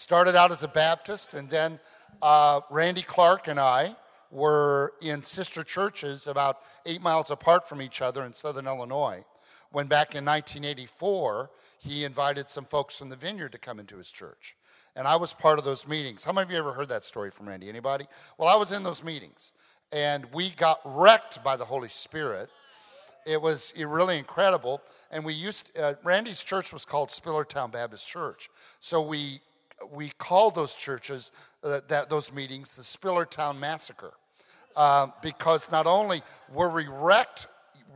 started out as a Baptist, and then uh, Randy Clark and I were in sister churches about eight miles apart from each other in southern Illinois. When back in 1984, he invited some folks from the vineyard to come into his church. And I was part of those meetings. How many of you ever heard that story from Randy? Anybody? Well, I was in those meetings, and we got wrecked by the Holy Spirit. It was really incredible. And we used, uh, Randy's church was called Spillertown Baptist Church. So we, we called those churches, uh, that, those meetings, the Spillertown Massacre. Uh, because not only were we wrecked,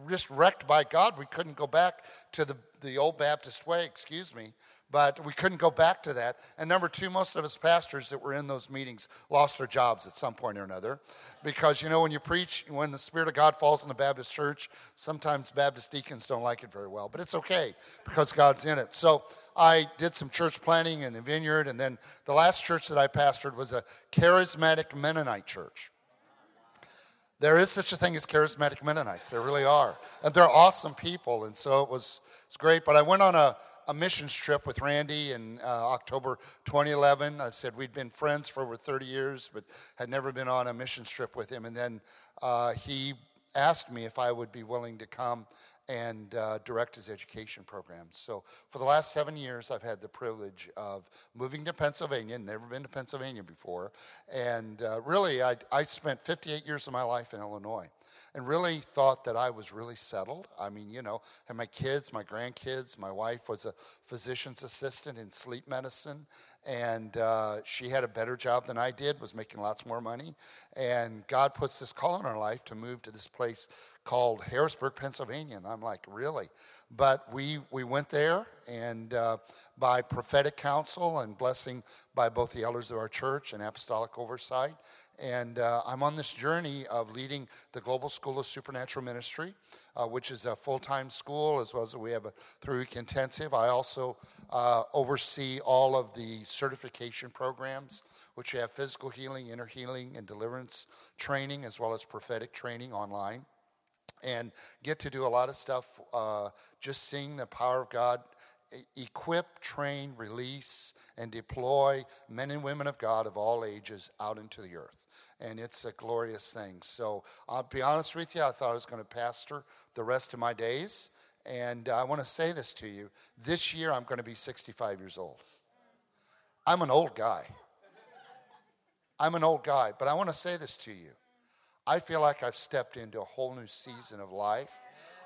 just wrecked by God, we couldn't go back to the, the old Baptist way, excuse me, but we couldn't go back to that. And number two, most of us pastors that were in those meetings lost our jobs at some point or another. Because, you know, when you preach, when the Spirit of God falls in the Baptist church, sometimes Baptist deacons don't like it very well. But it's okay because God's in it. So I did some church planting in the vineyard. And then the last church that I pastored was a charismatic Mennonite church. There is such a thing as charismatic Mennonites. There really are. And they're awesome people. And so it was, it was great. But I went on a, a missions trip with Randy in uh, October 2011. I said we'd been friends for over 30 years, but had never been on a missions trip with him. And then uh, he asked me if I would be willing to come and uh, direct his education programs. So for the last seven years, I've had the privilege of moving to Pennsylvania, never been to Pennsylvania before. And uh, really, I, I spent 58 years of my life in Illinois and really thought that I was really settled. I mean, you know, had my kids, my grandkids, my wife was a physician's assistant in sleep medicine, and uh, she had a better job than I did, was making lots more money. And God puts this call in our life to move to this place called Harrisburg, Pennsylvania. And I'm like, really? But we, we went there, and uh, by prophetic counsel and blessing by both the elders of our church and apostolic oversight, and uh, I'm on this journey of leading the Global School of Supernatural Ministry, uh, which is a full time school, as well as we have a three week intensive. I also uh, oversee all of the certification programs, which have physical healing, inner healing, and deliverance training, as well as prophetic training online and get to do a lot of stuff uh, just seeing the power of God equip, train, release, and deploy men and women of God of all ages out into the earth. And it's a glorious thing. So I'll be honest with you, I thought I was going to pastor the rest of my days. And uh, I want to say this to you this year I'm going to be 65 years old. I'm an old guy. I'm an old guy, but I want to say this to you. I feel like I've stepped into a whole new season of life.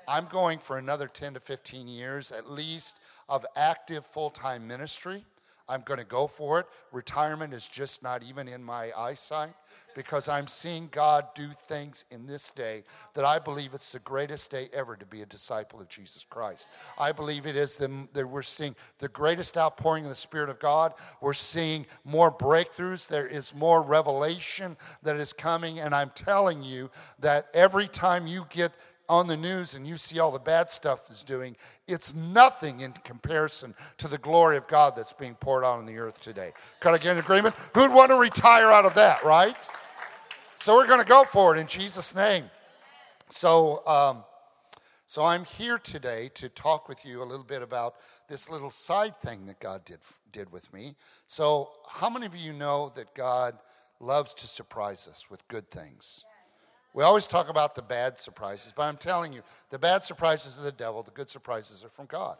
I'm going for another 10 to 15 years at least of active full time ministry. I'm going to go for it. Retirement is just not even in my eyesight because I'm seeing God do things in this day that I believe it's the greatest day ever to be a disciple of Jesus Christ. I believe it is the, that we're seeing the greatest outpouring of the Spirit of God. We're seeing more breakthroughs. There is more revelation that is coming. And I'm telling you that every time you get on the news and you see all the bad stuff is doing, it's nothing in comparison to the glory of God that's being poured out on the earth today. Can I get an agreement? Who'd want to retire out of that, right? So we're going to go for it in Jesus' name. So, um, so I'm here today to talk with you a little bit about this little side thing that God did did with me. So, how many of you know that God loves to surprise us with good things? We always talk about the bad surprises, but I'm telling you, the bad surprises are the devil, the good surprises are from God.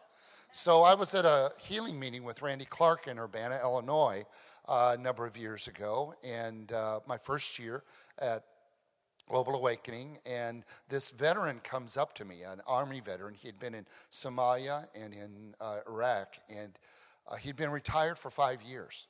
So I was at a healing meeting with Randy Clark in Urbana, Illinois, uh, a number of years ago, and uh, my first year at Global Awakening, and this veteran comes up to me, an Army veteran. He had been in Somalia and in uh, Iraq, and uh, he'd been retired for five years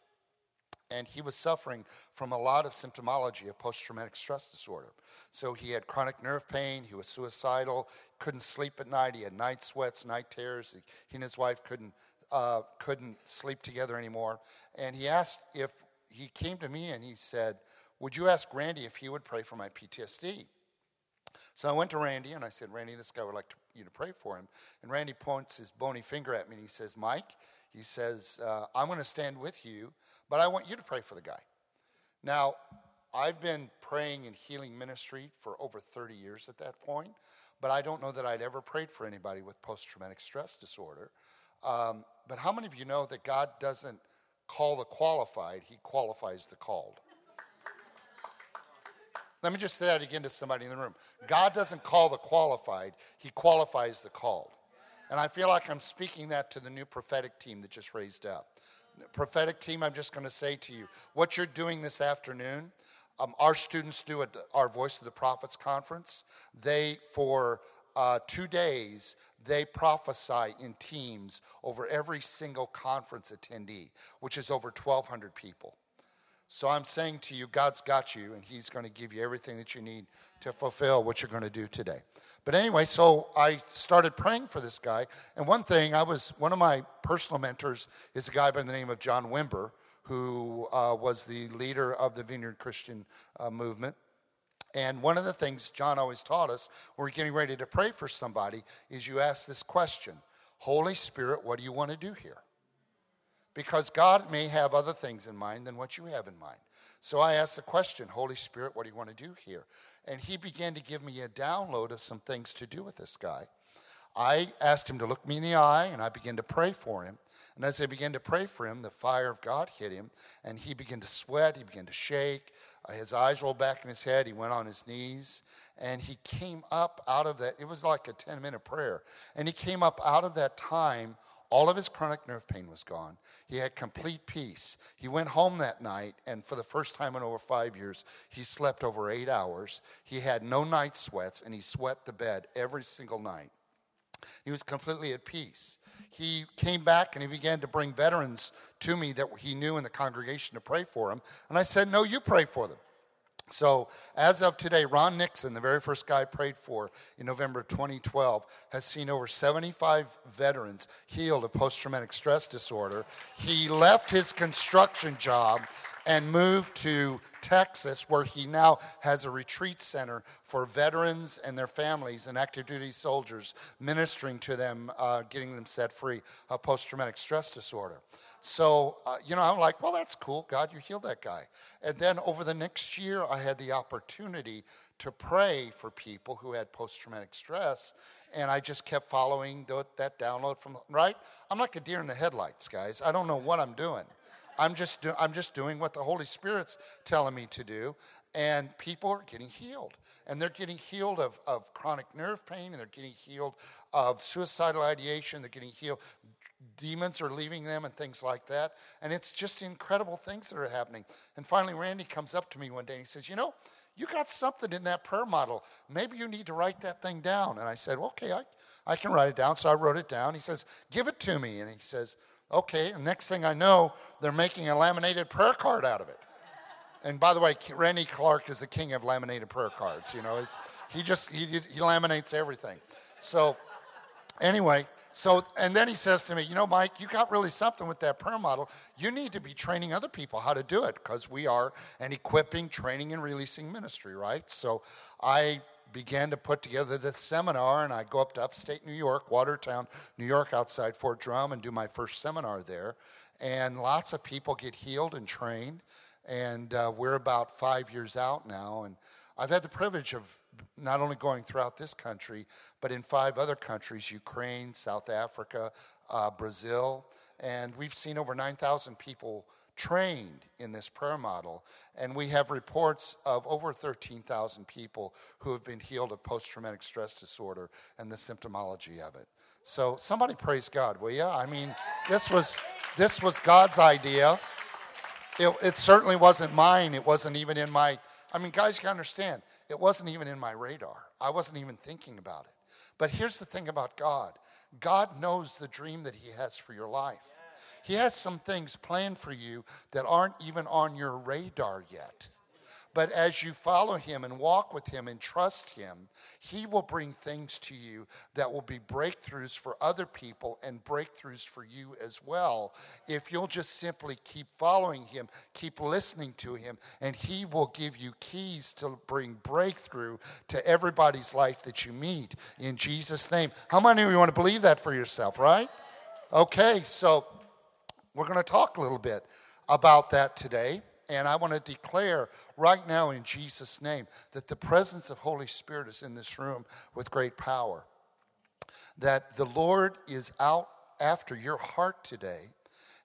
and he was suffering from a lot of symptomology of post traumatic stress disorder. So he had chronic nerve pain, he was suicidal, couldn't sleep at night, he had night sweats, night terrors. He, and his wife couldn't, uh, couldn't sleep together anymore. And he asked if he came to me and he said, Would you ask Randy if he would pray for my PTSD? So I went to Randy and I said, Randy, this guy would like to, you to pray for him. And Randy points his bony finger at me and he says, Mike, he says, uh, I'm going to stand with you, but I want you to pray for the guy. Now, I've been praying in healing ministry for over 30 years at that point, but I don't know that I'd ever prayed for anybody with post traumatic stress disorder. Um, but how many of you know that God doesn't call the qualified, he qualifies the called. Let me just say that again to somebody in the room. God doesn't call the qualified, he qualifies the called. And I feel like I'm speaking that to the new prophetic team that just raised up. Prophetic team, I'm just going to say to you what you're doing this afternoon. Um, our students do at our Voice of the Prophets conference. They, for uh, two days, they prophesy in teams over every single conference attendee, which is over 1,200 people. So I'm saying to you, God's got you, and He's going to give you everything that you need to fulfill what you're going to do today. But anyway, so I started praying for this guy. And one thing, I was, one of my personal mentors is a guy by the name of John Wimber, who uh, was the leader of the Vineyard Christian uh, movement. And one of the things John always taught us when we're getting ready to pray for somebody is you ask this question Holy Spirit, what do you want to do here? Because God may have other things in mind than what you have in mind. So I asked the question, Holy Spirit, what do you want to do here? And he began to give me a download of some things to do with this guy. I asked him to look me in the eye, and I began to pray for him. And as I began to pray for him, the fire of God hit him, and he began to sweat. He began to shake. Uh, his eyes rolled back in his head. He went on his knees, and he came up out of that. It was like a 10 minute prayer. And he came up out of that time all of his chronic nerve pain was gone. He had complete peace. He went home that night, and for the first time in over five years, he slept over eight hours. He had no night sweats, and he sweat the bed every single night. He was completely at peace. He came back and he began to bring veterans to me that he knew in the congregation to pray for him. And I said, No, you pray for them. So, as of today, Ron Nixon, the very first guy I prayed for in November 2012, has seen over 75 veterans healed of post traumatic stress disorder. He left his construction job and moved to Texas, where he now has a retreat center for veterans and their families and active duty soldiers, ministering to them, uh, getting them set free of post traumatic stress disorder. So, uh, you know, I'm like, well, that's cool. God, you healed that guy. And then over the next year, I had the opportunity to pray for people who had post traumatic stress. And I just kept following the, that download from, right? I'm like a deer in the headlights, guys. I don't know what I'm doing. I'm just, do, I'm just doing what the Holy Spirit's telling me to do. And people are getting healed. And they're getting healed of, of chronic nerve pain, and they're getting healed of suicidal ideation, they're getting healed demons are leaving them and things like that. And it's just incredible things that are happening. And finally, Randy comes up to me one day and he says, You know, you got something in that prayer model. Maybe you need to write that thing down. And I said, Okay, I, I can write it down. So I wrote it down. He says, Give it to me. And he says, Okay. And next thing I know, they're making a laminated prayer card out of it. And by the way, Randy Clark is the king of laminated prayer cards. You know, it's, he just, he, he laminates everything. So anyway, so, and then he says to me, You know, Mike, you got really something with that prayer model. You need to be training other people how to do it because we are an equipping, training, and releasing ministry, right? So I began to put together this seminar, and I go up to upstate New York, Watertown, New York, outside Fort Drum, and do my first seminar there. And lots of people get healed and trained. And uh, we're about five years out now. And I've had the privilege of not only going throughout this country, but in five other countries Ukraine, South Africa, uh, Brazil. And we've seen over 9,000 people trained in this prayer model. And we have reports of over 13,000 people who have been healed of post traumatic stress disorder and the symptomology of it. So somebody praise God, will you? I mean, this was, this was God's idea. It, it certainly wasn't mine. It wasn't even in my, I mean, guys, you can understand it wasn't even in my radar. I wasn't even thinking about it. But here's the thing about God God knows the dream that He has for your life. He has some things planned for you that aren't even on your radar yet. But as you follow him and walk with him and trust him, he will bring things to you that will be breakthroughs for other people and breakthroughs for you as well. If you'll just simply keep following him, keep listening to him, and he will give you keys to bring breakthrough to everybody's life that you meet in Jesus' name. How many of you want to believe that for yourself, right? Okay, so we're going to talk a little bit about that today. And I want to declare right now in Jesus' name that the presence of Holy Spirit is in this room with great power. That the Lord is out after your heart today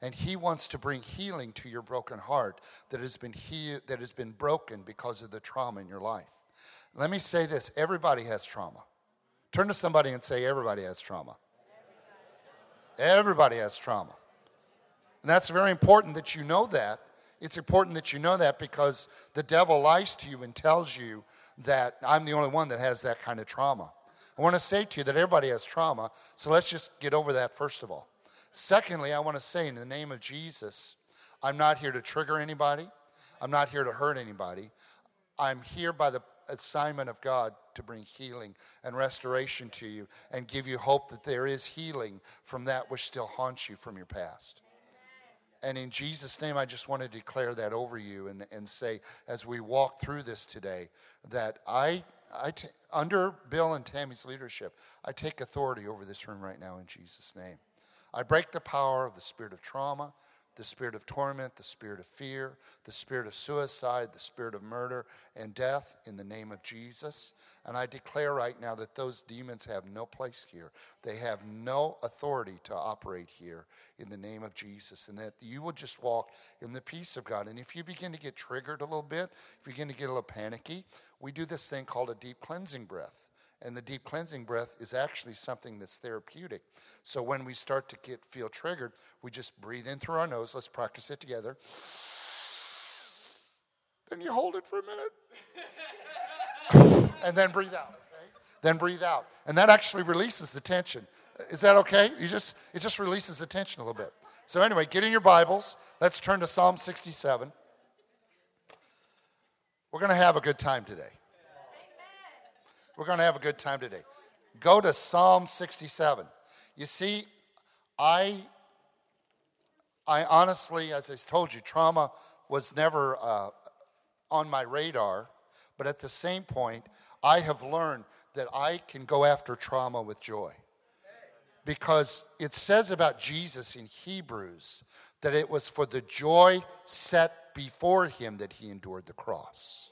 And he wants to bring healing to your broken heart that has been he- that has been broken because of the trauma in your life. Let me say this, everybody has trauma. Turn to somebody and say everybody has trauma. Everybody has trauma. And that's very important that you know that. It's important that you know that because the devil lies to you and tells you that I'm the only one that has that kind of trauma. I want to say to you that everybody has trauma, so let's just get over that first of all. Secondly, I want to say in the name of Jesus, I'm not here to trigger anybody, I'm not here to hurt anybody. I'm here by the assignment of God to bring healing and restoration to you and give you hope that there is healing from that which still haunts you from your past. And in Jesus' name, I just want to declare that over you and, and say, as we walk through this today, that I, I t- under Bill and Tammy's leadership, I take authority over this room right now in Jesus' name. I break the power of the spirit of trauma, the spirit of torment, the spirit of fear, the spirit of suicide, the spirit of murder and death in the name of Jesus. And I declare right now that those demons have no place here. They have no authority to operate here in the name of Jesus. And that you will just walk in the peace of God. And if you begin to get triggered a little bit, if you begin to get a little panicky, we do this thing called a deep cleansing breath. And the deep cleansing breath is actually something that's therapeutic. So when we start to get feel triggered, we just breathe in through our nose. Let's practice it together. Then you hold it for a minute. and then breathe out. Okay? Then breathe out. And that actually releases the tension. Is that okay? You just it just releases the tension a little bit. So anyway, get in your Bibles. Let's turn to Psalm 67. We're going to have a good time today. We're going to have a good time today. Go to Psalm 67. You see, I, I honestly, as I told you, trauma was never uh, on my radar, but at the same point, I have learned that I can go after trauma with joy. Because it says about Jesus in Hebrews that it was for the joy set before him that he endured the cross.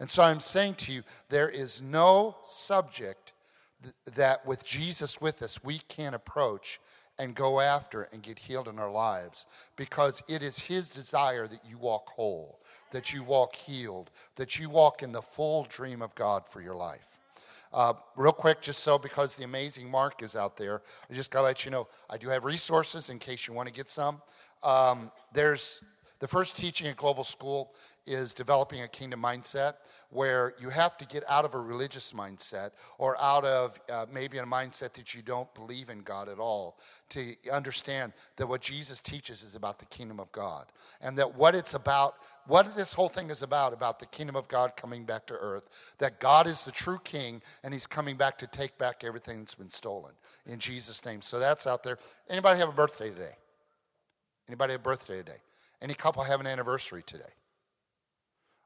And so I'm saying to you, there is no subject th- that with Jesus with us we can approach and go after and get healed in our lives because it is His desire that you walk whole, that you walk healed, that you walk in the full dream of God for your life. Uh, real quick, just so because the amazing Mark is out there, I just got to let you know I do have resources in case you want to get some. Um, there's the first teaching at Global School is developing a kingdom mindset where you have to get out of a religious mindset or out of uh, maybe a mindset that you don't believe in God at all to understand that what Jesus teaches is about the kingdom of God and that what it's about what this whole thing is about about the kingdom of God coming back to earth that God is the true king and he's coming back to take back everything that's been stolen in Jesus name. So that's out there. Anybody have a birthday today? Anybody have a birthday today? Any couple have an anniversary today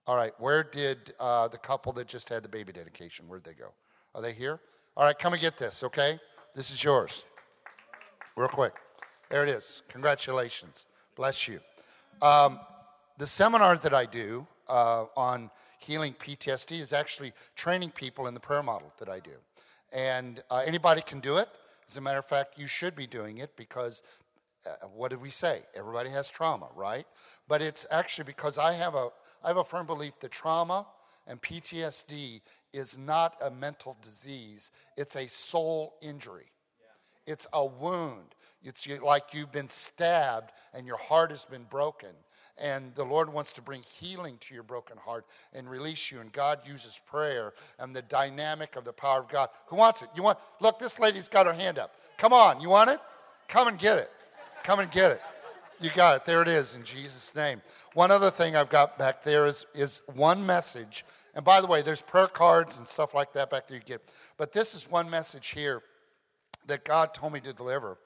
all right, where did uh, the couple that just had the baby dedication, where'd they go? Are they here? All right, come and get this, okay? This is yours. Real quick. There it is. Congratulations. Bless you. Um, the seminar that I do uh, on healing PTSD is actually training people in the prayer model that I do. And uh, anybody can do it. As a matter of fact, you should be doing it because uh, what did we say? Everybody has trauma, right? But it's actually because I have a I have a firm belief that trauma and PTSD is not a mental disease, it's a soul injury. Yeah. It's a wound. It's like you've been stabbed and your heart has been broken. And the Lord wants to bring healing to your broken heart and release you. And God uses prayer and the dynamic of the power of God. Who wants it? You want? Look, this lady's got her hand up. Come on, you want it? Come and get it. Come and get it. You got it. There it is in Jesus' name. One other thing I've got back there is, is one message. And by the way, there's prayer cards and stuff like that back there you get. But this is one message here that God told me to deliver.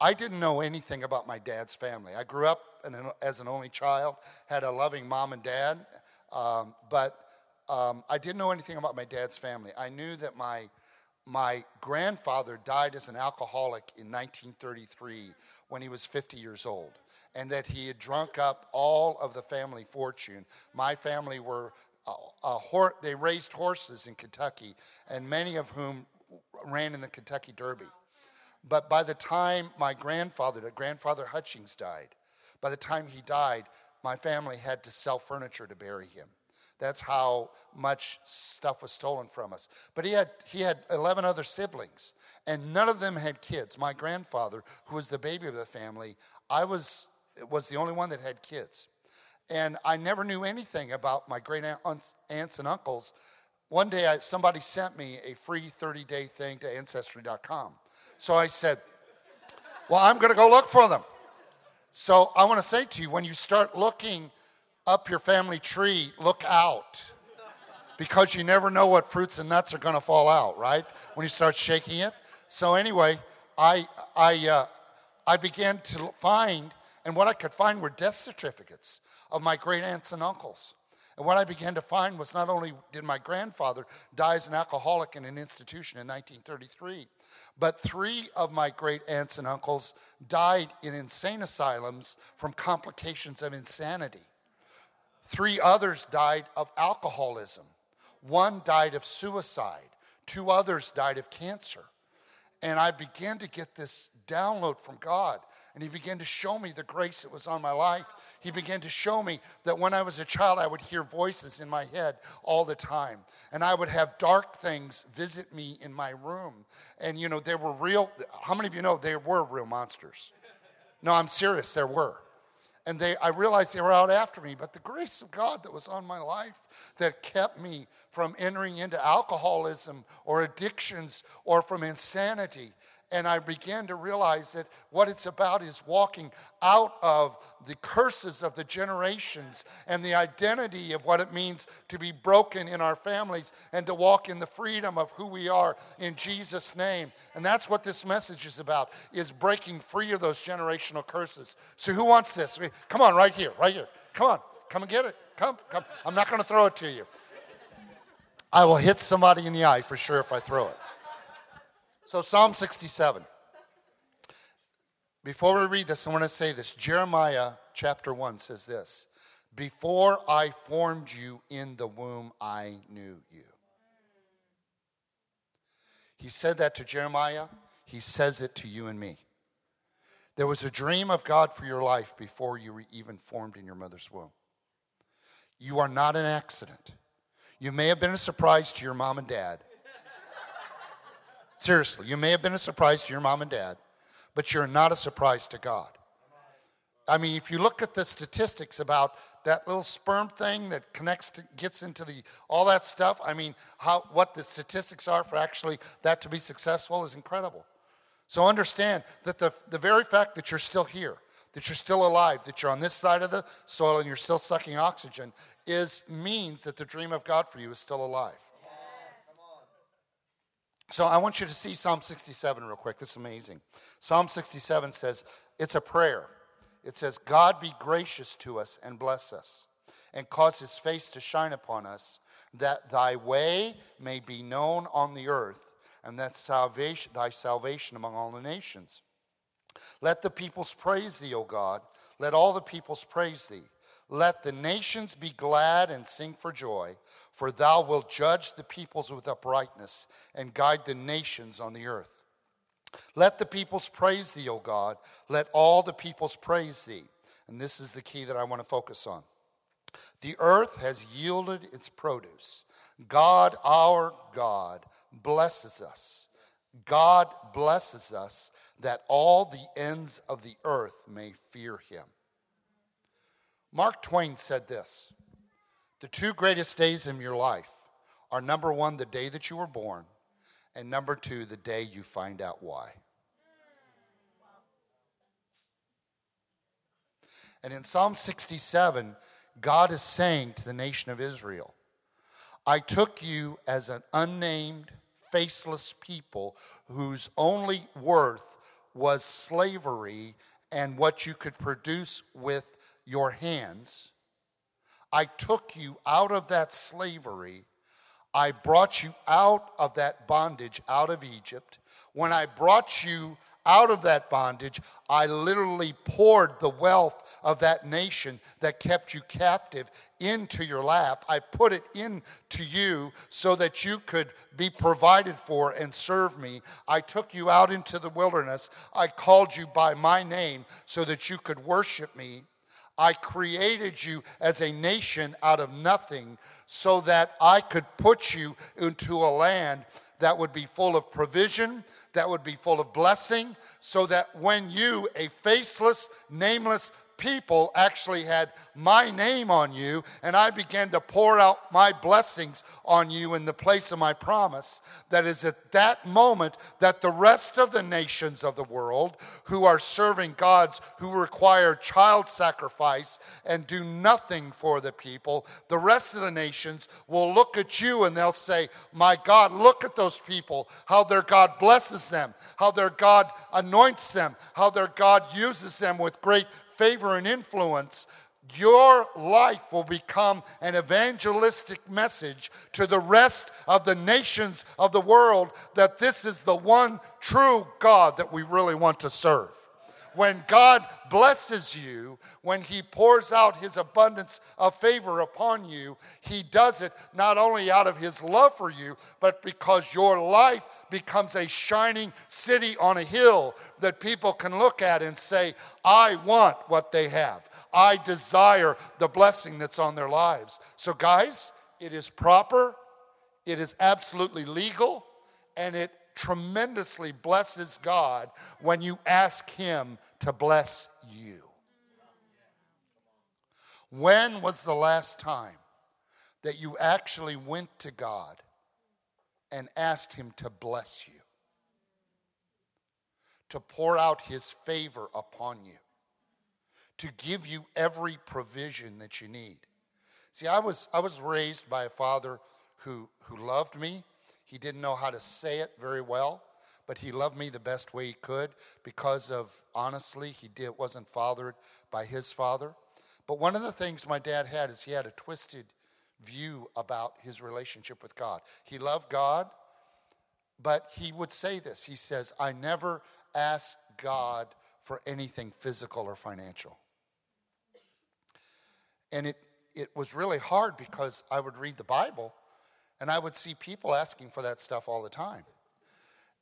I didn't know anything about my dad's family. I grew up an, as an only child, had a loving mom and dad, um, but um, I didn't know anything about my dad's family. I knew that my my grandfather died as an alcoholic in 1933 when he was 50 years old and that he had drunk up all of the family fortune. My family were a, a hor- they raised horses in Kentucky, and many of whom ran in the Kentucky Derby. But by the time my grandfather, grandfather Hutchings, died, by the time he died, my family had to sell furniture to bury him. That's how much stuff was stolen from us. But he had, he had 11 other siblings, and none of them had kids. My grandfather, who was the baby of the family, I was, was the only one that had kids. And I never knew anything about my great aunts, aunts and uncles. One day, I, somebody sent me a free 30 day thing to Ancestry.com. So I said, Well, I'm going to go look for them. So I want to say to you when you start looking, up your family tree, look out. Because you never know what fruits and nuts are going to fall out, right? When you start shaking it. So, anyway, I, I, uh, I began to find, and what I could find were death certificates of my great aunts and uncles. And what I began to find was not only did my grandfather die as an alcoholic in an institution in 1933, but three of my great aunts and uncles died in insane asylums from complications of insanity. Three others died of alcoholism. One died of suicide. Two others died of cancer. And I began to get this download from God. And He began to show me the grace that was on my life. He began to show me that when I was a child, I would hear voices in my head all the time. And I would have dark things visit me in my room. And, you know, there were real, how many of you know there were real monsters? No, I'm serious, there were and they, I realized they were out after me. But the grace of God that was on my life that kept me from entering into alcoholism or addictions or from insanity and I began to realize that what it's about is walking out of the curses of the generations and the identity of what it means to be broken in our families and to walk in the freedom of who we are in Jesus name. And that's what this message is about is breaking free of those generational curses. So who wants this? Come on right here, right here. Come on. Come and get it. Come, come. I'm not going to throw it to you. I will hit somebody in the eye for sure if I throw it. So, Psalm 67. Before we read this, I want to say this. Jeremiah chapter 1 says this Before I formed you in the womb, I knew you. He said that to Jeremiah. He says it to you and me. There was a dream of God for your life before you were even formed in your mother's womb. You are not an accident. You may have been a surprise to your mom and dad. Seriously, you may have been a surprise to your mom and dad, but you're not a surprise to God. I mean, if you look at the statistics about that little sperm thing that connects to, gets into the all that stuff, I mean, how what the statistics are for actually that to be successful is incredible. So understand that the, the very fact that you're still here, that you're still alive, that you're on this side of the soil and you're still sucking oxygen is means that the dream of God for you is still alive. So I want you to see Psalm 67 real quick. This is amazing. Psalm 67 says, it's a prayer. It says, God be gracious to us and bless us, and cause his face to shine upon us, that thy way may be known on the earth, and that salvation, thy salvation among all the nations. Let the peoples praise thee, O God. Let all the peoples praise thee. Let the nations be glad and sing for joy, for thou wilt judge the peoples with uprightness and guide the nations on the earth. Let the peoples praise thee, O God. Let all the peoples praise thee. And this is the key that I want to focus on. The earth has yielded its produce. God, our God, blesses us. God blesses us that all the ends of the earth may fear him. Mark Twain said this The two greatest days in your life are number one, the day that you were born, and number two, the day you find out why. And in Psalm 67, God is saying to the nation of Israel, I took you as an unnamed, faceless people whose only worth was slavery and what you could produce with your hands. I took you out of that slavery. I brought you out of that bondage, out of Egypt. When I brought you out of that bondage, I literally poured the wealth of that nation that kept you captive into your lap. I put it into you so that you could be provided for and serve me. I took you out into the wilderness. I called you by my name so that you could worship me. I created you as a nation out of nothing so that I could put you into a land that would be full of provision, that would be full of blessing, so that when you, a faceless, nameless people actually had my name on you, and I began to pour out my blessings on you in the place of my promise. That is at that moment that the rest of the nations of the world who are serving gods who require child sacrifice and do nothing for the people, the rest of the nations will look at you and they'll say, My God, look at those people, how their God blesses them, how their God anoints them, how their God uses them with great favor and influence, your life will become an evangelistic message to the rest of the nations of the world that this is the one true God that we really want to serve. When God blesses you, when He pours out His abundance of favor upon you, He does it not only out of His love for you, but because your life becomes a shining city on a hill that people can look at and say, I want what they have. I desire the blessing that's on their lives. So, guys, it is proper, it is absolutely legal, and it tremendously blesses God when you ask Him to bless you. When was the last time that you actually went to God and asked Him to bless you? To pour out His favor upon you? To give you every provision that you need? See, I was, I was raised by a father who, who loved me he didn't know how to say it very well, but he loved me the best way he could because of, honestly, he did, wasn't fathered by his father. But one of the things my dad had is he had a twisted view about his relationship with God. He loved God, but he would say this. He says, I never ask God for anything physical or financial. And it, it was really hard because I would read the Bible and I would see people asking for that stuff all the time.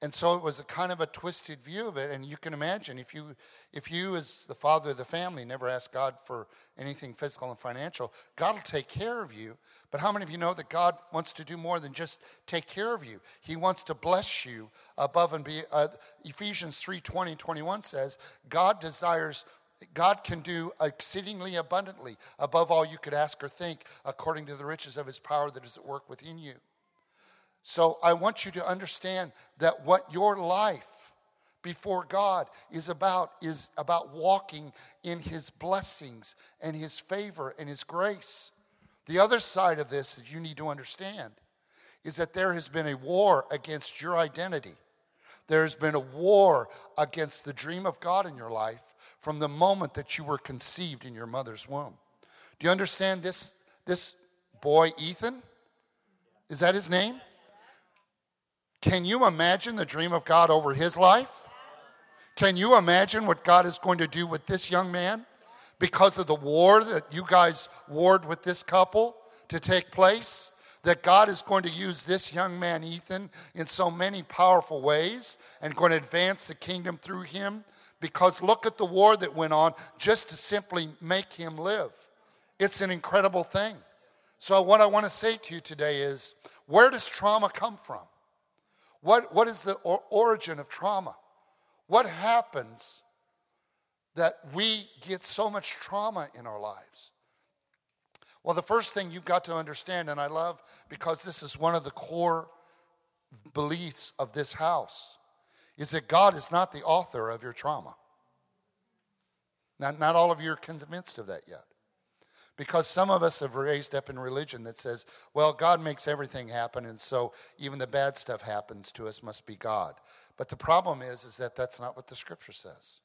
And so it was a kind of a twisted view of it. And you can imagine if you, if you, as the father of the family, never ask God for anything physical and financial, God will take care of you. But how many of you know that God wants to do more than just take care of you? He wants to bless you above and be. Uh, Ephesians 3 20 21 says, God desires God can do exceedingly abundantly above all you could ask or think, according to the riches of his power that is at work within you. So I want you to understand that what your life before God is about is about walking in his blessings and his favor and his grace. The other side of this that you need to understand is that there has been a war against your identity. There has been a war against the dream of God in your life from the moment that you were conceived in your mother's womb. Do you understand this, this boy, Ethan? Is that his name? Can you imagine the dream of God over his life? Can you imagine what God is going to do with this young man because of the war that you guys warred with this couple to take place? That God is going to use this young man, Ethan, in so many powerful ways and going to advance the kingdom through him because look at the war that went on just to simply make him live. It's an incredible thing. So, what I want to say to you today is where does trauma come from? What, what is the or- origin of trauma? What happens that we get so much trauma in our lives? Well, the first thing you've got to understand, and I love because this is one of the core beliefs of this house, is that God is not the author of your trauma. Not, not all of you are convinced of that yet. Because some of us have raised up in religion that says, well, God makes everything happen, and so even the bad stuff happens to us must be God. But the problem is, is that that's not what the scripture says.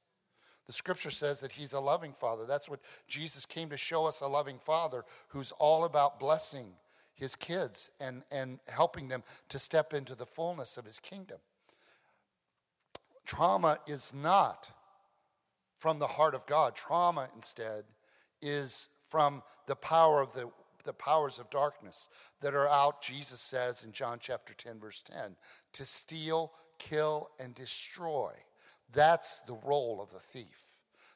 The scripture says that he's a loving father. That's what Jesus came to show us a loving father who's all about blessing his kids and, and helping them to step into the fullness of his kingdom. Trauma is not from the heart of God. Trauma, instead, is from the power of the, the powers of darkness that are out, Jesus says in John chapter 10, verse 10, to steal, kill, and destroy. That's the role of the thief.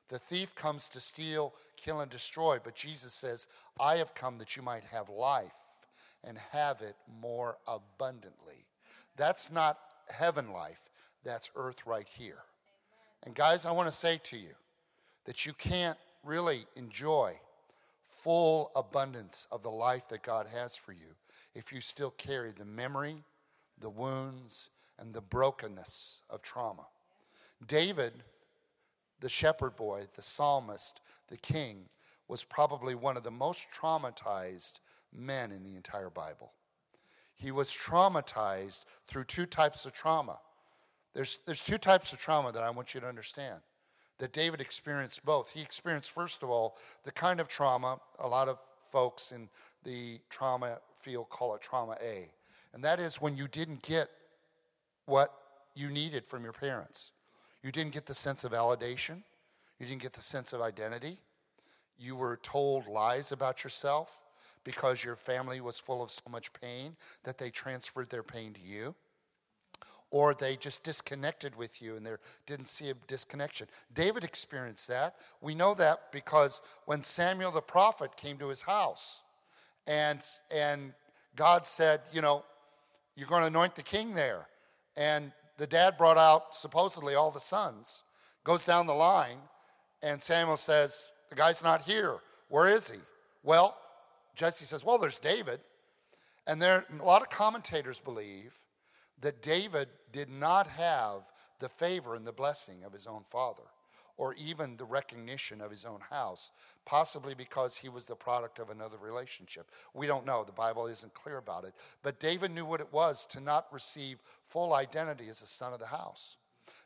The thief comes to steal, kill, and destroy, but Jesus says, I have come that you might have life and have it more abundantly. That's not heaven life, that's earth right here. And guys, I want to say to you that you can't really enjoy full abundance of the life that God has for you if you still carry the memory, the wounds, and the brokenness of trauma. David, the shepherd boy, the psalmist, the king, was probably one of the most traumatized men in the entire Bible. He was traumatized through two types of trauma. There's, there's two types of trauma that I want you to understand that David experienced both. He experienced, first of all, the kind of trauma a lot of folks in the trauma field call it trauma A. And that is when you didn't get what you needed from your parents. You didn't get the sense of validation, you didn't get the sense of identity. You were told lies about yourself because your family was full of so much pain that they transferred their pain to you or they just disconnected with you and they didn't see a disconnection. David experienced that. We know that because when Samuel the prophet came to his house and, and God said, you know, you're going to anoint the king there. And the dad brought out supposedly all the sons, goes down the line, and Samuel says, The guy's not here. Where is he? Well, Jesse says, Well, there's David. And there a lot of commentators believe that David did not have the favor and the blessing of his own father, or even the recognition of his own house, possibly because he was the product of another relationship. We don't know. The Bible isn't clear about it. But David knew what it was to not receive full identity as a son of the house.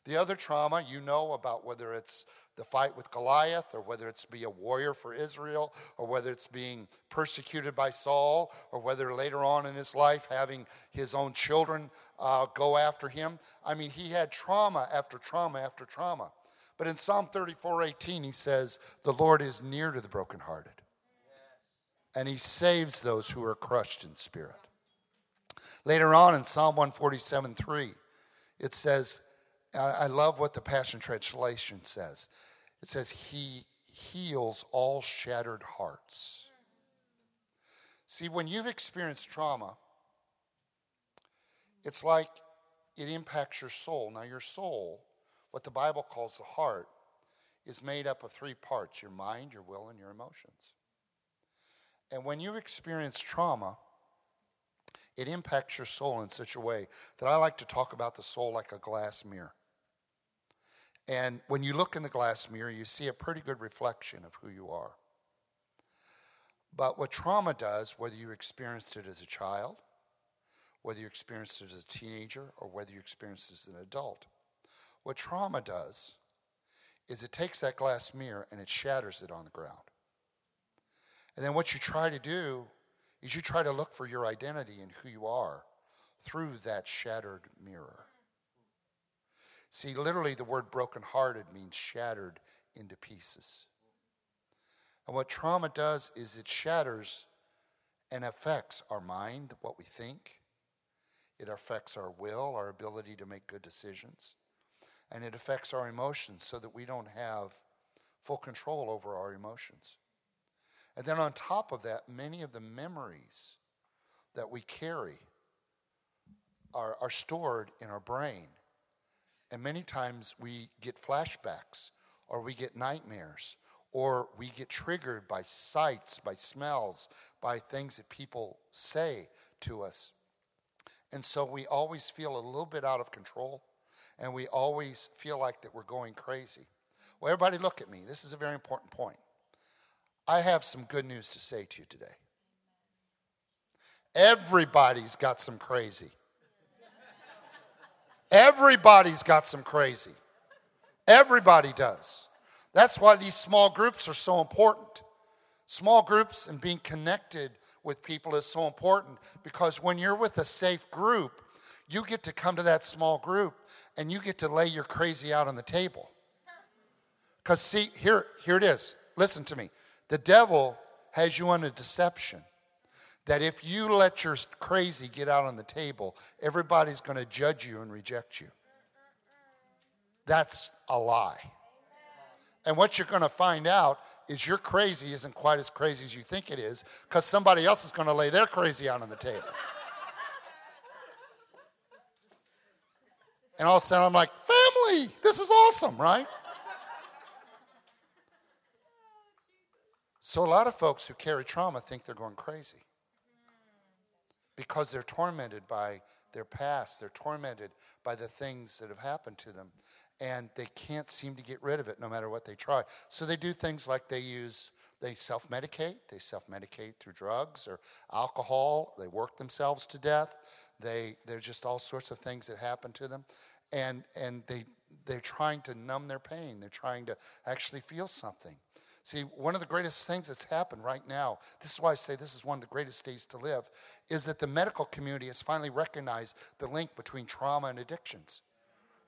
The other trauma, you know about whether it's the fight with Goliath, or whether it's be a warrior for Israel, or whether it's being persecuted by Saul, or whether later on in his life having his own children uh, go after him. I mean, he had trauma after trauma after trauma. But in Psalm 34 18, he says, The Lord is near to the brokenhearted, and he saves those who are crushed in spirit. Later on in Psalm 147 3, it says, I love what the Passion Translation says. It says, He heals all shattered hearts. See, when you've experienced trauma, it's like it impacts your soul. Now, your soul, what the Bible calls the heart, is made up of three parts your mind, your will, and your emotions. And when you experience trauma, it impacts your soul in such a way that I like to talk about the soul like a glass mirror. And when you look in the glass mirror, you see a pretty good reflection of who you are. But what trauma does, whether you experienced it as a child, whether you experienced it as a teenager, or whether you experienced it as an adult, what trauma does is it takes that glass mirror and it shatters it on the ground. And then what you try to do is you try to look for your identity and who you are through that shattered mirror. See, literally, the word brokenhearted means shattered into pieces. And what trauma does is it shatters and affects our mind, what we think. It affects our will, our ability to make good decisions. And it affects our emotions so that we don't have full control over our emotions. And then on top of that, many of the memories that we carry are, are stored in our brain and many times we get flashbacks or we get nightmares or we get triggered by sights, by smells, by things that people say to us. And so we always feel a little bit out of control and we always feel like that we're going crazy. Well, everybody look at me. This is a very important point. I have some good news to say to you today. Everybody's got some crazy. Everybody's got some crazy. Everybody does. That's why these small groups are so important. Small groups and being connected with people is so important because when you're with a safe group, you get to come to that small group and you get to lay your crazy out on the table. Because, see, here, here it is. Listen to me. The devil has you on a deception that if you let your crazy get out on the table, everybody's going to judge you and reject you. That's a lie. And what you're going to find out is your crazy isn't quite as crazy as you think it is because somebody else is going to lay their crazy out on the table. and all of a sudden I'm like, family, this is awesome, right? So a lot of folks who carry trauma think they're going crazy because they're tormented by their past. They're tormented by the things that have happened to them. And they can't seem to get rid of it no matter what they try. So they do things like they use, they self medicate. They self medicate through drugs or alcohol. They work themselves to death. They, there's just all sorts of things that happen to them. And, and they, they're trying to numb their pain, they're trying to actually feel something. See, one of the greatest things that's happened right now, this is why I say this is one of the greatest days to live, is that the medical community has finally recognized the link between trauma and addictions.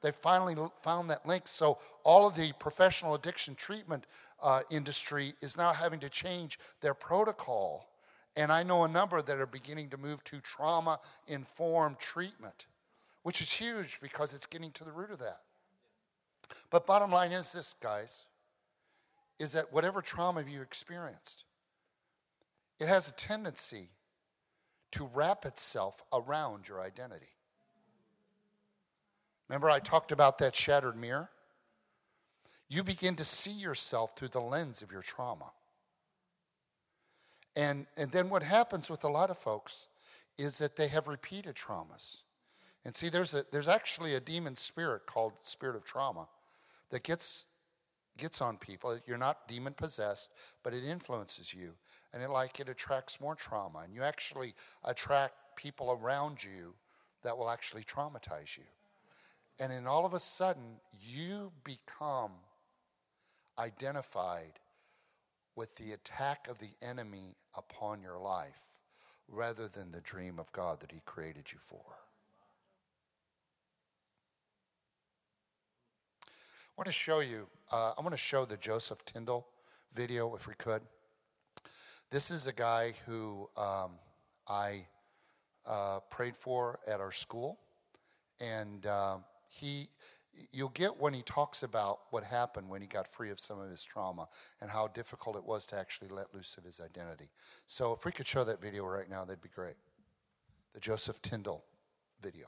They finally found that link. So all of the professional addiction treatment uh, industry is now having to change their protocol. And I know a number that are beginning to move to trauma informed treatment, which is huge because it's getting to the root of that. But bottom line is this, guys is that whatever trauma you experienced, it has a tendency to wrap itself around your identity. Remember, I talked about that shattered mirror? You begin to see yourself through the lens of your trauma. And, and then what happens with a lot of folks is that they have repeated traumas. And see, there's, a, there's actually a demon spirit called spirit of trauma that gets gets on people. You're not demon possessed, but it influences you. And it like it attracts more trauma. And you actually attract people around you that will actually traumatize you. And then all of a sudden, you become identified with the attack of the enemy upon your life rather than the dream of God that He created you for. I want to show you, uh, I want to show the Joseph Tyndall video if we could. This is a guy who um, I uh, prayed for at our school. And uh, he, you'll get when he talks about what happened when he got free of some of his trauma and how difficult it was to actually let loose of his identity. So if we could show that video right now, that'd be great. The Joseph Tyndall video.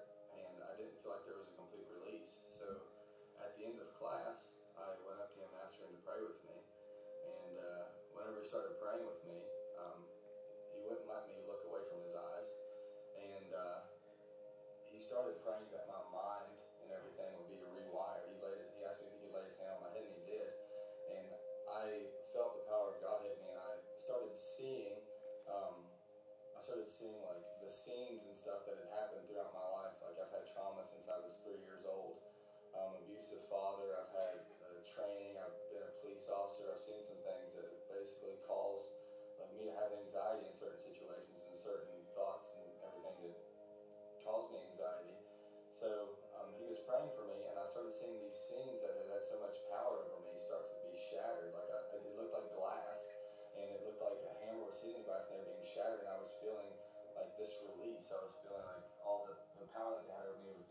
started praying that my mind and everything would be rewired. He laid his, he asked me if he could lay his hand on my head, and he did. And I felt the power of God hit me, and I started seeing, um, I started seeing like the scenes and stuff that had happened throughout my life. Like I've had trauma since I was three years old, um, abusive father. I've they were being shattered. And I was feeling like this release. I was feeling like all the, the power that they had over me was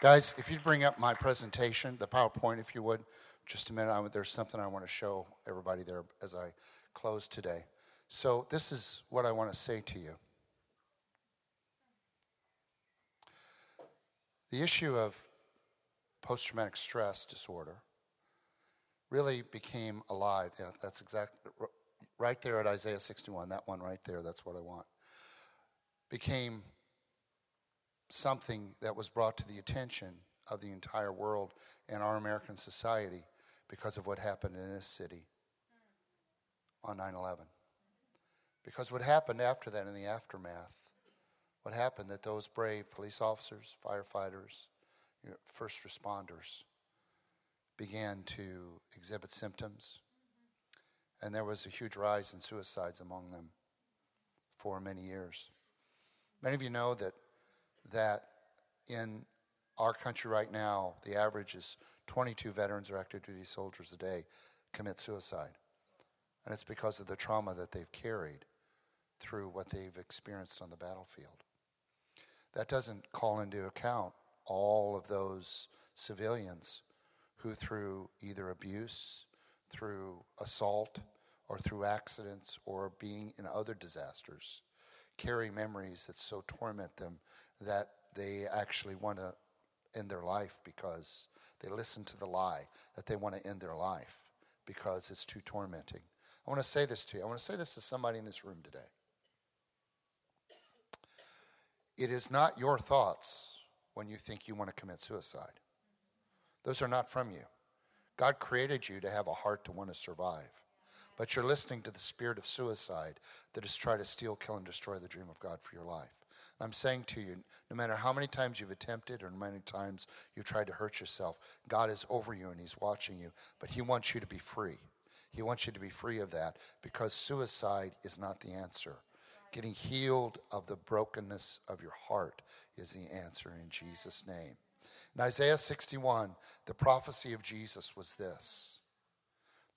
Guys, if you'd bring up my presentation, the PowerPoint, if you would, just a minute. I, there's something I want to show everybody there as I close today. So, this is what I want to say to you. The issue of post traumatic stress disorder really became alive. Yeah, that's exactly right there at Isaiah 61, that one right there, that's what I want. Became something that was brought to the attention of the entire world and our American society because of what happened in this city on 9 11. Because what happened after that in the aftermath, what happened that those brave police officers, firefighters, first responders began to exhibit symptoms, and there was a huge rise in suicides among them for many years. Many of you know that that in our country right now, the average is 22 veterans or active duty soldiers a day commit suicide. And it's because of the trauma that they've carried through what they've experienced on the battlefield. That doesn't call into account all of those civilians who, through either abuse, through assault, or through accidents, or being in other disasters, carry memories that so torment them that they actually want to end their life because they listen to the lie that they want to end their life because it's too tormenting. I want to say this to you. I want to say this to somebody in this room today. It is not your thoughts when you think you want to commit suicide. Those are not from you. God created you to have a heart to want to survive. But you're listening to the spirit of suicide that is trying to steal, kill, and destroy the dream of God for your life. I'm saying to you, no matter how many times you've attempted or how many times you've tried to hurt yourself, God is over you and He's watching you. But He wants you to be free. He wants you to be free of that because suicide is not the answer. Getting healed of the brokenness of your heart is the answer in Jesus' name. In Isaiah 61, the prophecy of Jesus was this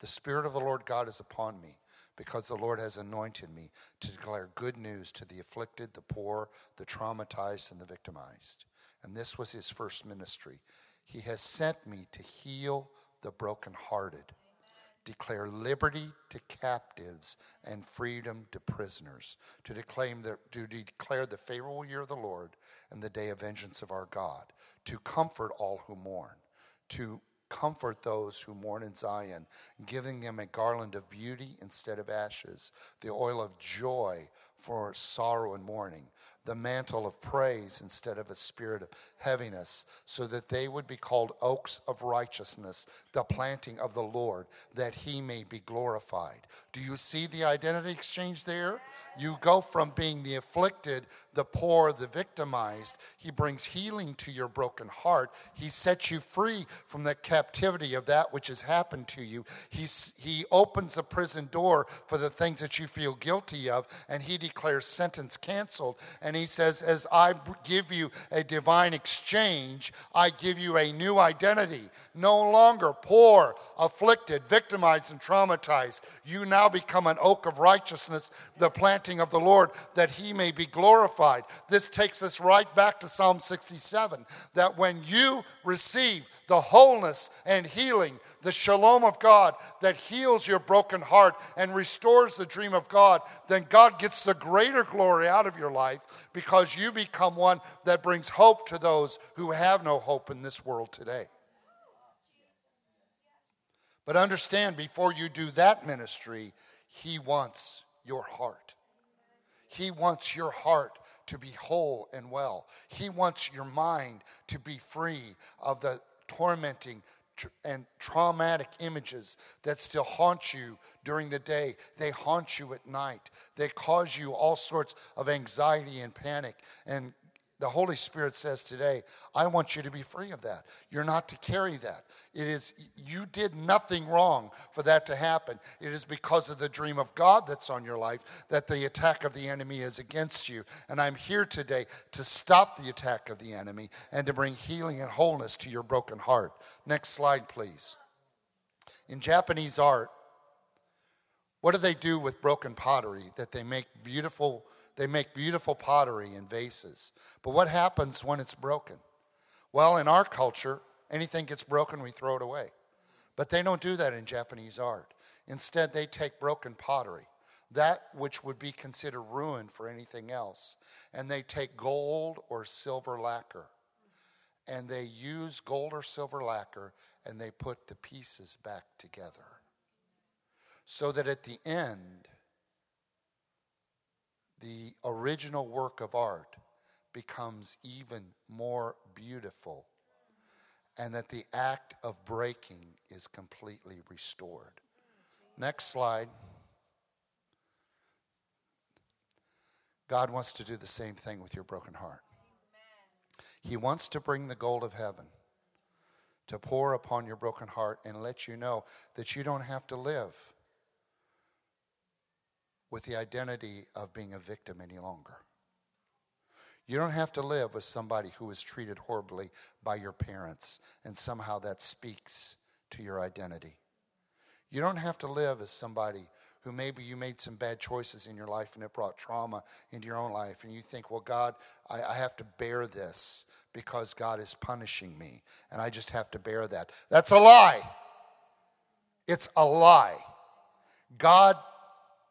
The Spirit of the Lord God is upon me because the Lord has anointed me to declare good news to the afflicted, the poor, the traumatized, and the victimized. And this was his first ministry. He has sent me to heal the brokenhearted, declare liberty to captives and freedom to prisoners, to declare, the, to declare the favorable year of the Lord and the day of vengeance of our God, to comfort all who mourn, to comfort those who mourn in Zion, giving them a garland of beauty instead of ashes, the oil of joy for sorrow and mourning, the mantle of praise instead of a spirit of heaviness, so that they would be called oaks of righteousness, the planting of the Lord, that he may be glorified. Do you see the identity exchange there? You go from being the afflicted, the poor, the victimized. He brings healing to your broken heart. He sets you free from the captivity of that which has happened to you. He's, he opens the prison door for the things that you feel guilty of, and he declares sentence canceled. And he says, As I give you a divine exchange, I give you a new identity. No longer poor, afflicted, victimized, and traumatized. You now become an oak of righteousness, the planting of the Lord, that he may be glorified. This takes us right back to Psalm 67 that when you receive the wholeness and healing, the shalom of God that heals your broken heart and restores the dream of God, then God gets the greater glory out of your life because you become one that brings hope to those who have no hope in this world today. But understand before you do that ministry, He wants your heart. He wants your heart to be whole and well. He wants your mind to be free of the tormenting and traumatic images that still haunt you during the day. They haunt you at night. They cause you all sorts of anxiety and panic and the Holy Spirit says today, I want you to be free of that. You're not to carry that. It is, you did nothing wrong for that to happen. It is because of the dream of God that's on your life that the attack of the enemy is against you. And I'm here today to stop the attack of the enemy and to bring healing and wholeness to your broken heart. Next slide, please. In Japanese art, what do they do with broken pottery that they make beautiful? They make beautiful pottery and vases. But what happens when it's broken? Well, in our culture, anything gets broken, we throw it away. But they don't do that in Japanese art. Instead, they take broken pottery, that which would be considered ruin for anything else, and they take gold or silver lacquer. And they use gold or silver lacquer and they put the pieces back together. So that at the end, the original work of art becomes even more beautiful and that the act of breaking is completely restored. Next slide. God wants to do the same thing with your broken heart. He wants to bring the gold of heaven to pour upon your broken heart and let you know that you don't have to live with the identity of being a victim any longer. You don't have to live with somebody who was treated horribly by your parents and somehow that speaks to your identity. You don't have to live as somebody who maybe you made some bad choices in your life and it brought trauma into your own life, and you think, well, God, I, I, have to bear this because God is punishing me, and I just have to bear that. That's a lie. It's a lie. God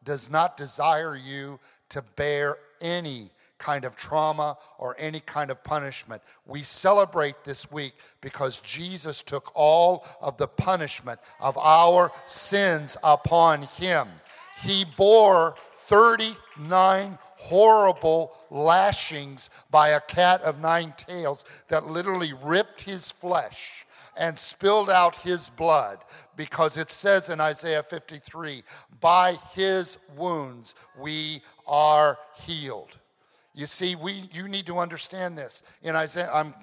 does not desire you to bear any kind of trauma or any kind of punishment. We celebrate this week because Jesus took all of the punishment of our sins upon him. He bore 39 horrible lashings by a cat of nine tails that literally ripped his flesh and spilled out his blood because it says in Isaiah 53 by his wounds we are healed. You see, we, you need to understand this. In Isaiah, I'm,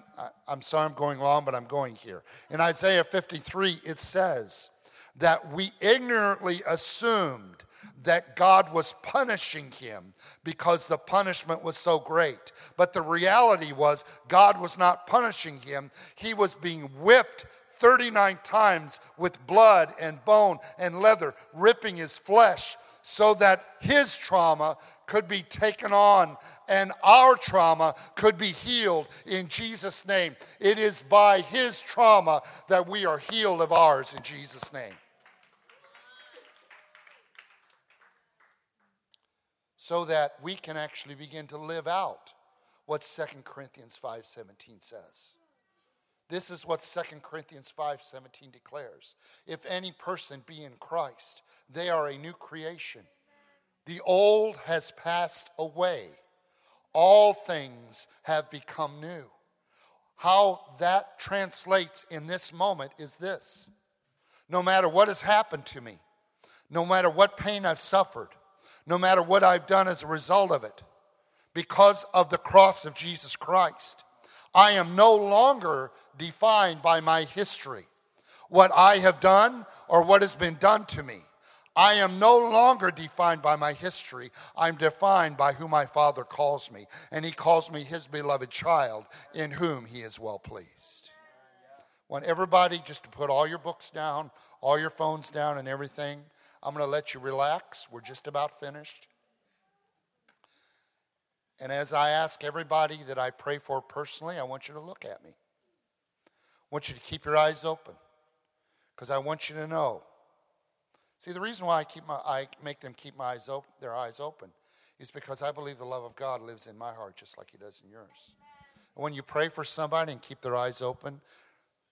I'm sorry I'm going long, but I'm going here. In Isaiah 53, it says that we ignorantly assumed that God was punishing him because the punishment was so great. But the reality was, God was not punishing him, he was being whipped 39 times with blood and bone and leather, ripping his flesh so that his trauma could be taken on and our trauma could be healed in Jesus' name. It is by his trauma that we are healed of ours in Jesus' name. So that we can actually begin to live out what 2 Corinthians 5:17 says. This is what 2 Corinthians 5:17 declares. If any person be in Christ, they are a new creation. The old has passed away. All things have become new. How that translates in this moment is this no matter what has happened to me, no matter what pain I've suffered, no matter what I've done as a result of it, because of the cross of Jesus Christ, I am no longer defined by my history, what I have done or what has been done to me. I am no longer defined by my history. I'm defined by who my Father calls me. And He calls me His beloved child in whom He is well pleased. I want everybody just to put all your books down, all your phones down, and everything. I'm going to let you relax. We're just about finished. And as I ask everybody that I pray for personally, I want you to look at me. I want you to keep your eyes open because I want you to know See, the reason why I keep my I make them keep my eyes open, their eyes open, is because I believe the love of God lives in my heart just like He does in yours. And when you pray for somebody and keep their eyes open,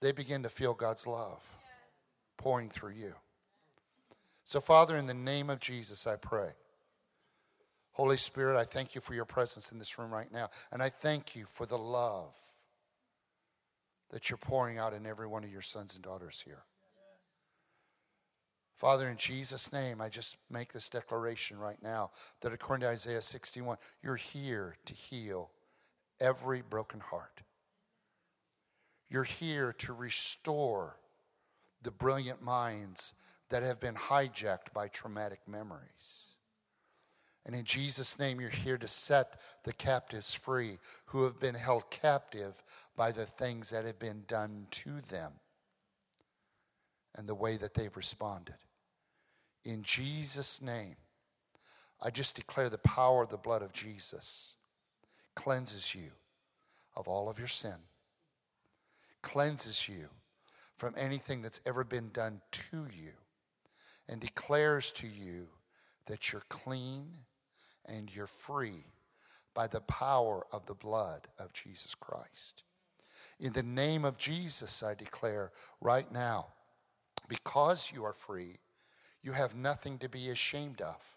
they begin to feel God's love pouring through you. So, Father, in the name of Jesus, I pray. Holy Spirit, I thank you for your presence in this room right now. And I thank you for the love that you're pouring out in every one of your sons and daughters here. Father, in Jesus' name, I just make this declaration right now that according to Isaiah 61, you're here to heal every broken heart. You're here to restore the brilliant minds that have been hijacked by traumatic memories. And in Jesus' name, you're here to set the captives free who have been held captive by the things that have been done to them and the way that they've responded. In Jesus' name, I just declare the power of the blood of Jesus cleanses you of all of your sin, cleanses you from anything that's ever been done to you and declares to you that you're clean and you're free by the power of the blood of Jesus Christ. In the name of Jesus, I declare right now, because you are free, you have nothing to be ashamed of.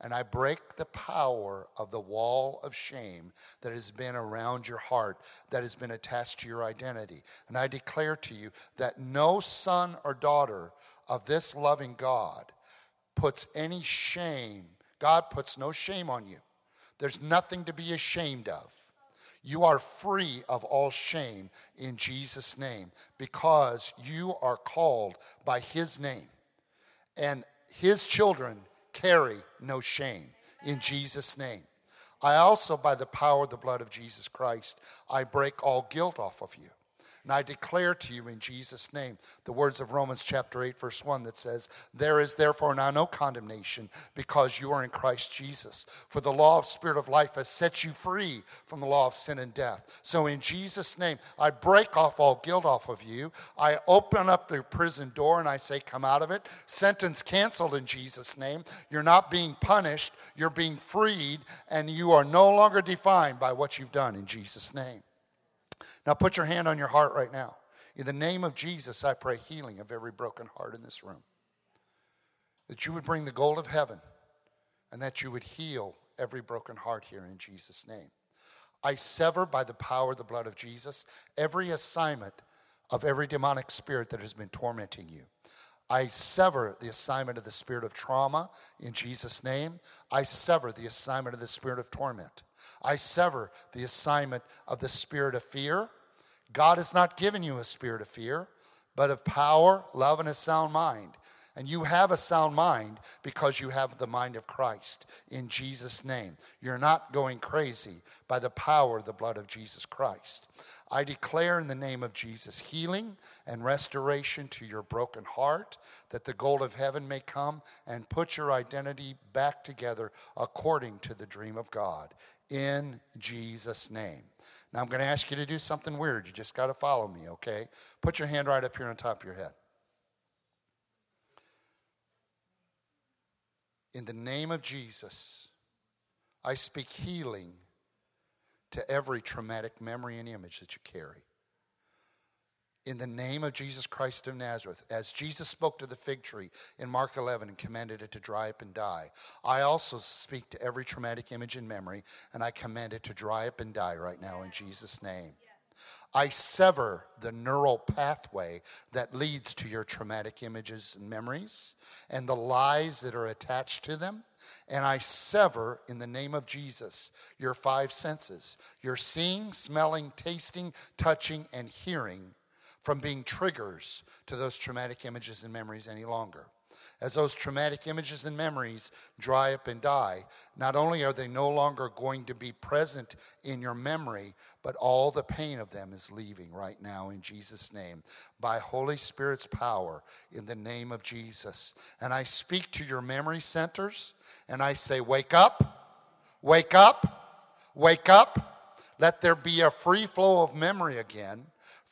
And I break the power of the wall of shame that has been around your heart, that has been attached to your identity. And I declare to you that no son or daughter of this loving God puts any shame, God puts no shame on you. There's nothing to be ashamed of. You are free of all shame in Jesus' name because you are called by His name. And His children carry no shame in Jesus' name. I also, by the power of the blood of Jesus Christ, I break all guilt off of you. And I declare to you in Jesus' name the words of Romans chapter 8, verse 1 that says, There is therefore now no condemnation because you are in Christ Jesus. For the law of spirit of life has set you free from the law of sin and death. So in Jesus' name, I break off all guilt off of you. I open up the prison door and I say, Come out of it. Sentence canceled in Jesus' name. You're not being punished, you're being freed, and you are no longer defined by what you've done in Jesus' name. Now put your hand on your heart right now. In the name of Jesus, I pray healing of every broken heart in this room. That you would bring the gold of heaven and that you would heal every broken heart here in Jesus' name. I sever by the power of the blood of Jesus every assignment of every demonic spirit that has been tormenting you. I sever the assignment of the spirit of trauma in Jesus' name. I sever the assignment of the spirit of torment. I sever the assignment of the spirit of fear. God has not given you a spirit of fear, but of power, love, and a sound mind. And you have a sound mind because you have the mind of Christ in Jesus' name. You're not going crazy by the power of the blood of Jesus Christ. I declare in the name of Jesus healing and restoration to your broken heart, that the gold of heaven may come and put your identity back together according to the dream of God in Jesus' name. Now I'm going to ask you to do something weird. You just got to follow me, okay? Put your hand right up here on top of your head. In the name of Jesus, I speak healing to every traumatic memory and image that you carry in the name of Jesus Christ of Nazareth, as Jesus spoke to the fig tree in Mark 11 and commanded it to dry up and die, I also speak to every traumatic image and memory, and I command it to dry up and die right now in Jesus' name. I sever the neural pathway that leads to your traumatic images and memories and the lies that are attached to them. And I sever, in the name of Jesus, your five senses your seeing, smelling, tasting, touching, and hearing from being triggers to those traumatic images and memories any longer. As those traumatic images and memories dry up and die, not only are they no longer going to be present in your memory, but all the pain of them is leaving right now in Jesus' name by Holy Spirit's power in the name of Jesus. And I speak to your memory centers and I say, Wake up, wake up, wake up. Let there be a free flow of memory again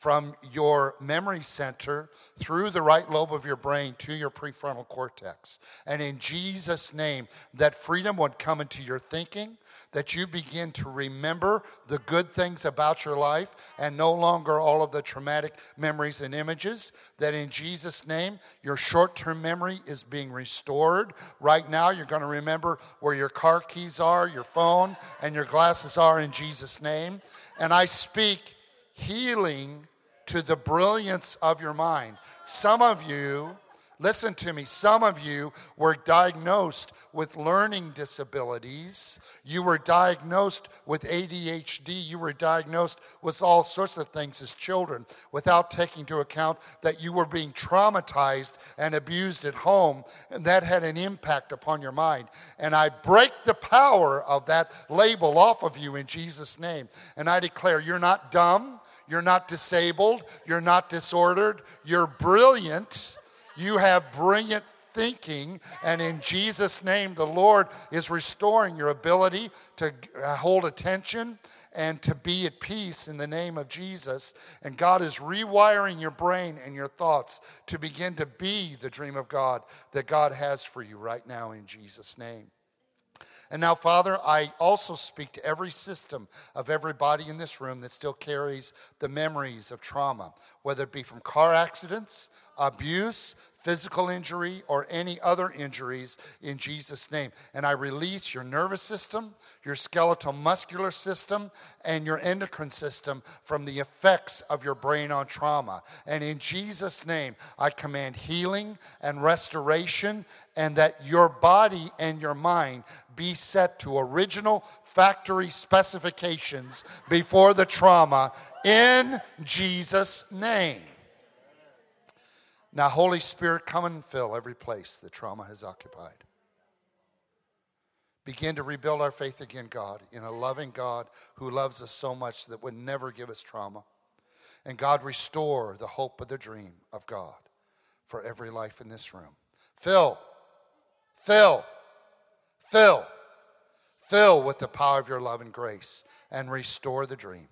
from your memory center through the right lobe of your brain to your prefrontal cortex. And in Jesus' name, that freedom would come into your thinking, that you begin to remember the good things about your life and no longer all of the traumatic memories and images. That in Jesus' name, your short term memory is being restored. Right now, you're going to remember where your car keys are, your phone, and your glasses are in Jesus' name. And I speak healing to the brilliance of your mind. Some of you, listen to me, some of you were diagnosed with learning disabilities. You were diagnosed with ADHD. You were diagnosed with all sorts of things as children without taking into account that you were being traumatized and abused at home, and that had an impact upon your mind. And I break the power of that label off of you in Jesus' name. And I declare you're not dumb. You're not disabled. You're not disordered. You're brilliant. You have brilliant thinking. And in Jesus' name, the Lord is restoring your ability to uh, hold attention and to be at peace in the name of Jesus. And God is rewiring your brain and your thoughts to begin to be the dream of God that God has for you right now in Jesus' name. And now, Father, I also speak to every system of everybody in this room that still carries the memories of trauma, whether it be from car accidents, abuse, physical injury, or any other injuries in Jesus' name. And I release your nervous system, your skeletal muscular system, and your endocrine system from the effects of your brain on trauma. And in Jesus' name, I command healing and restoration, and that your body and your mind be set to original factory specifications before the trauma in Jesus' name. Now, Holy Spirit, come and fill every place that trauma has occupied. Begin to rebuild our faith again, God, in a loving God who loves us so much that would never give us trauma. And God, restore the hope of the dream of God for every life in this room. Fill, fill, fill, fill with the power of your love and grace and restore the dream.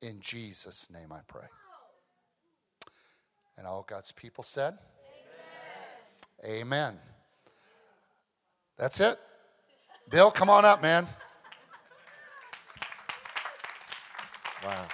In Jesus' name I pray. And all God's people said, Amen. Amen. That's it. Bill, come on up, man. Wow.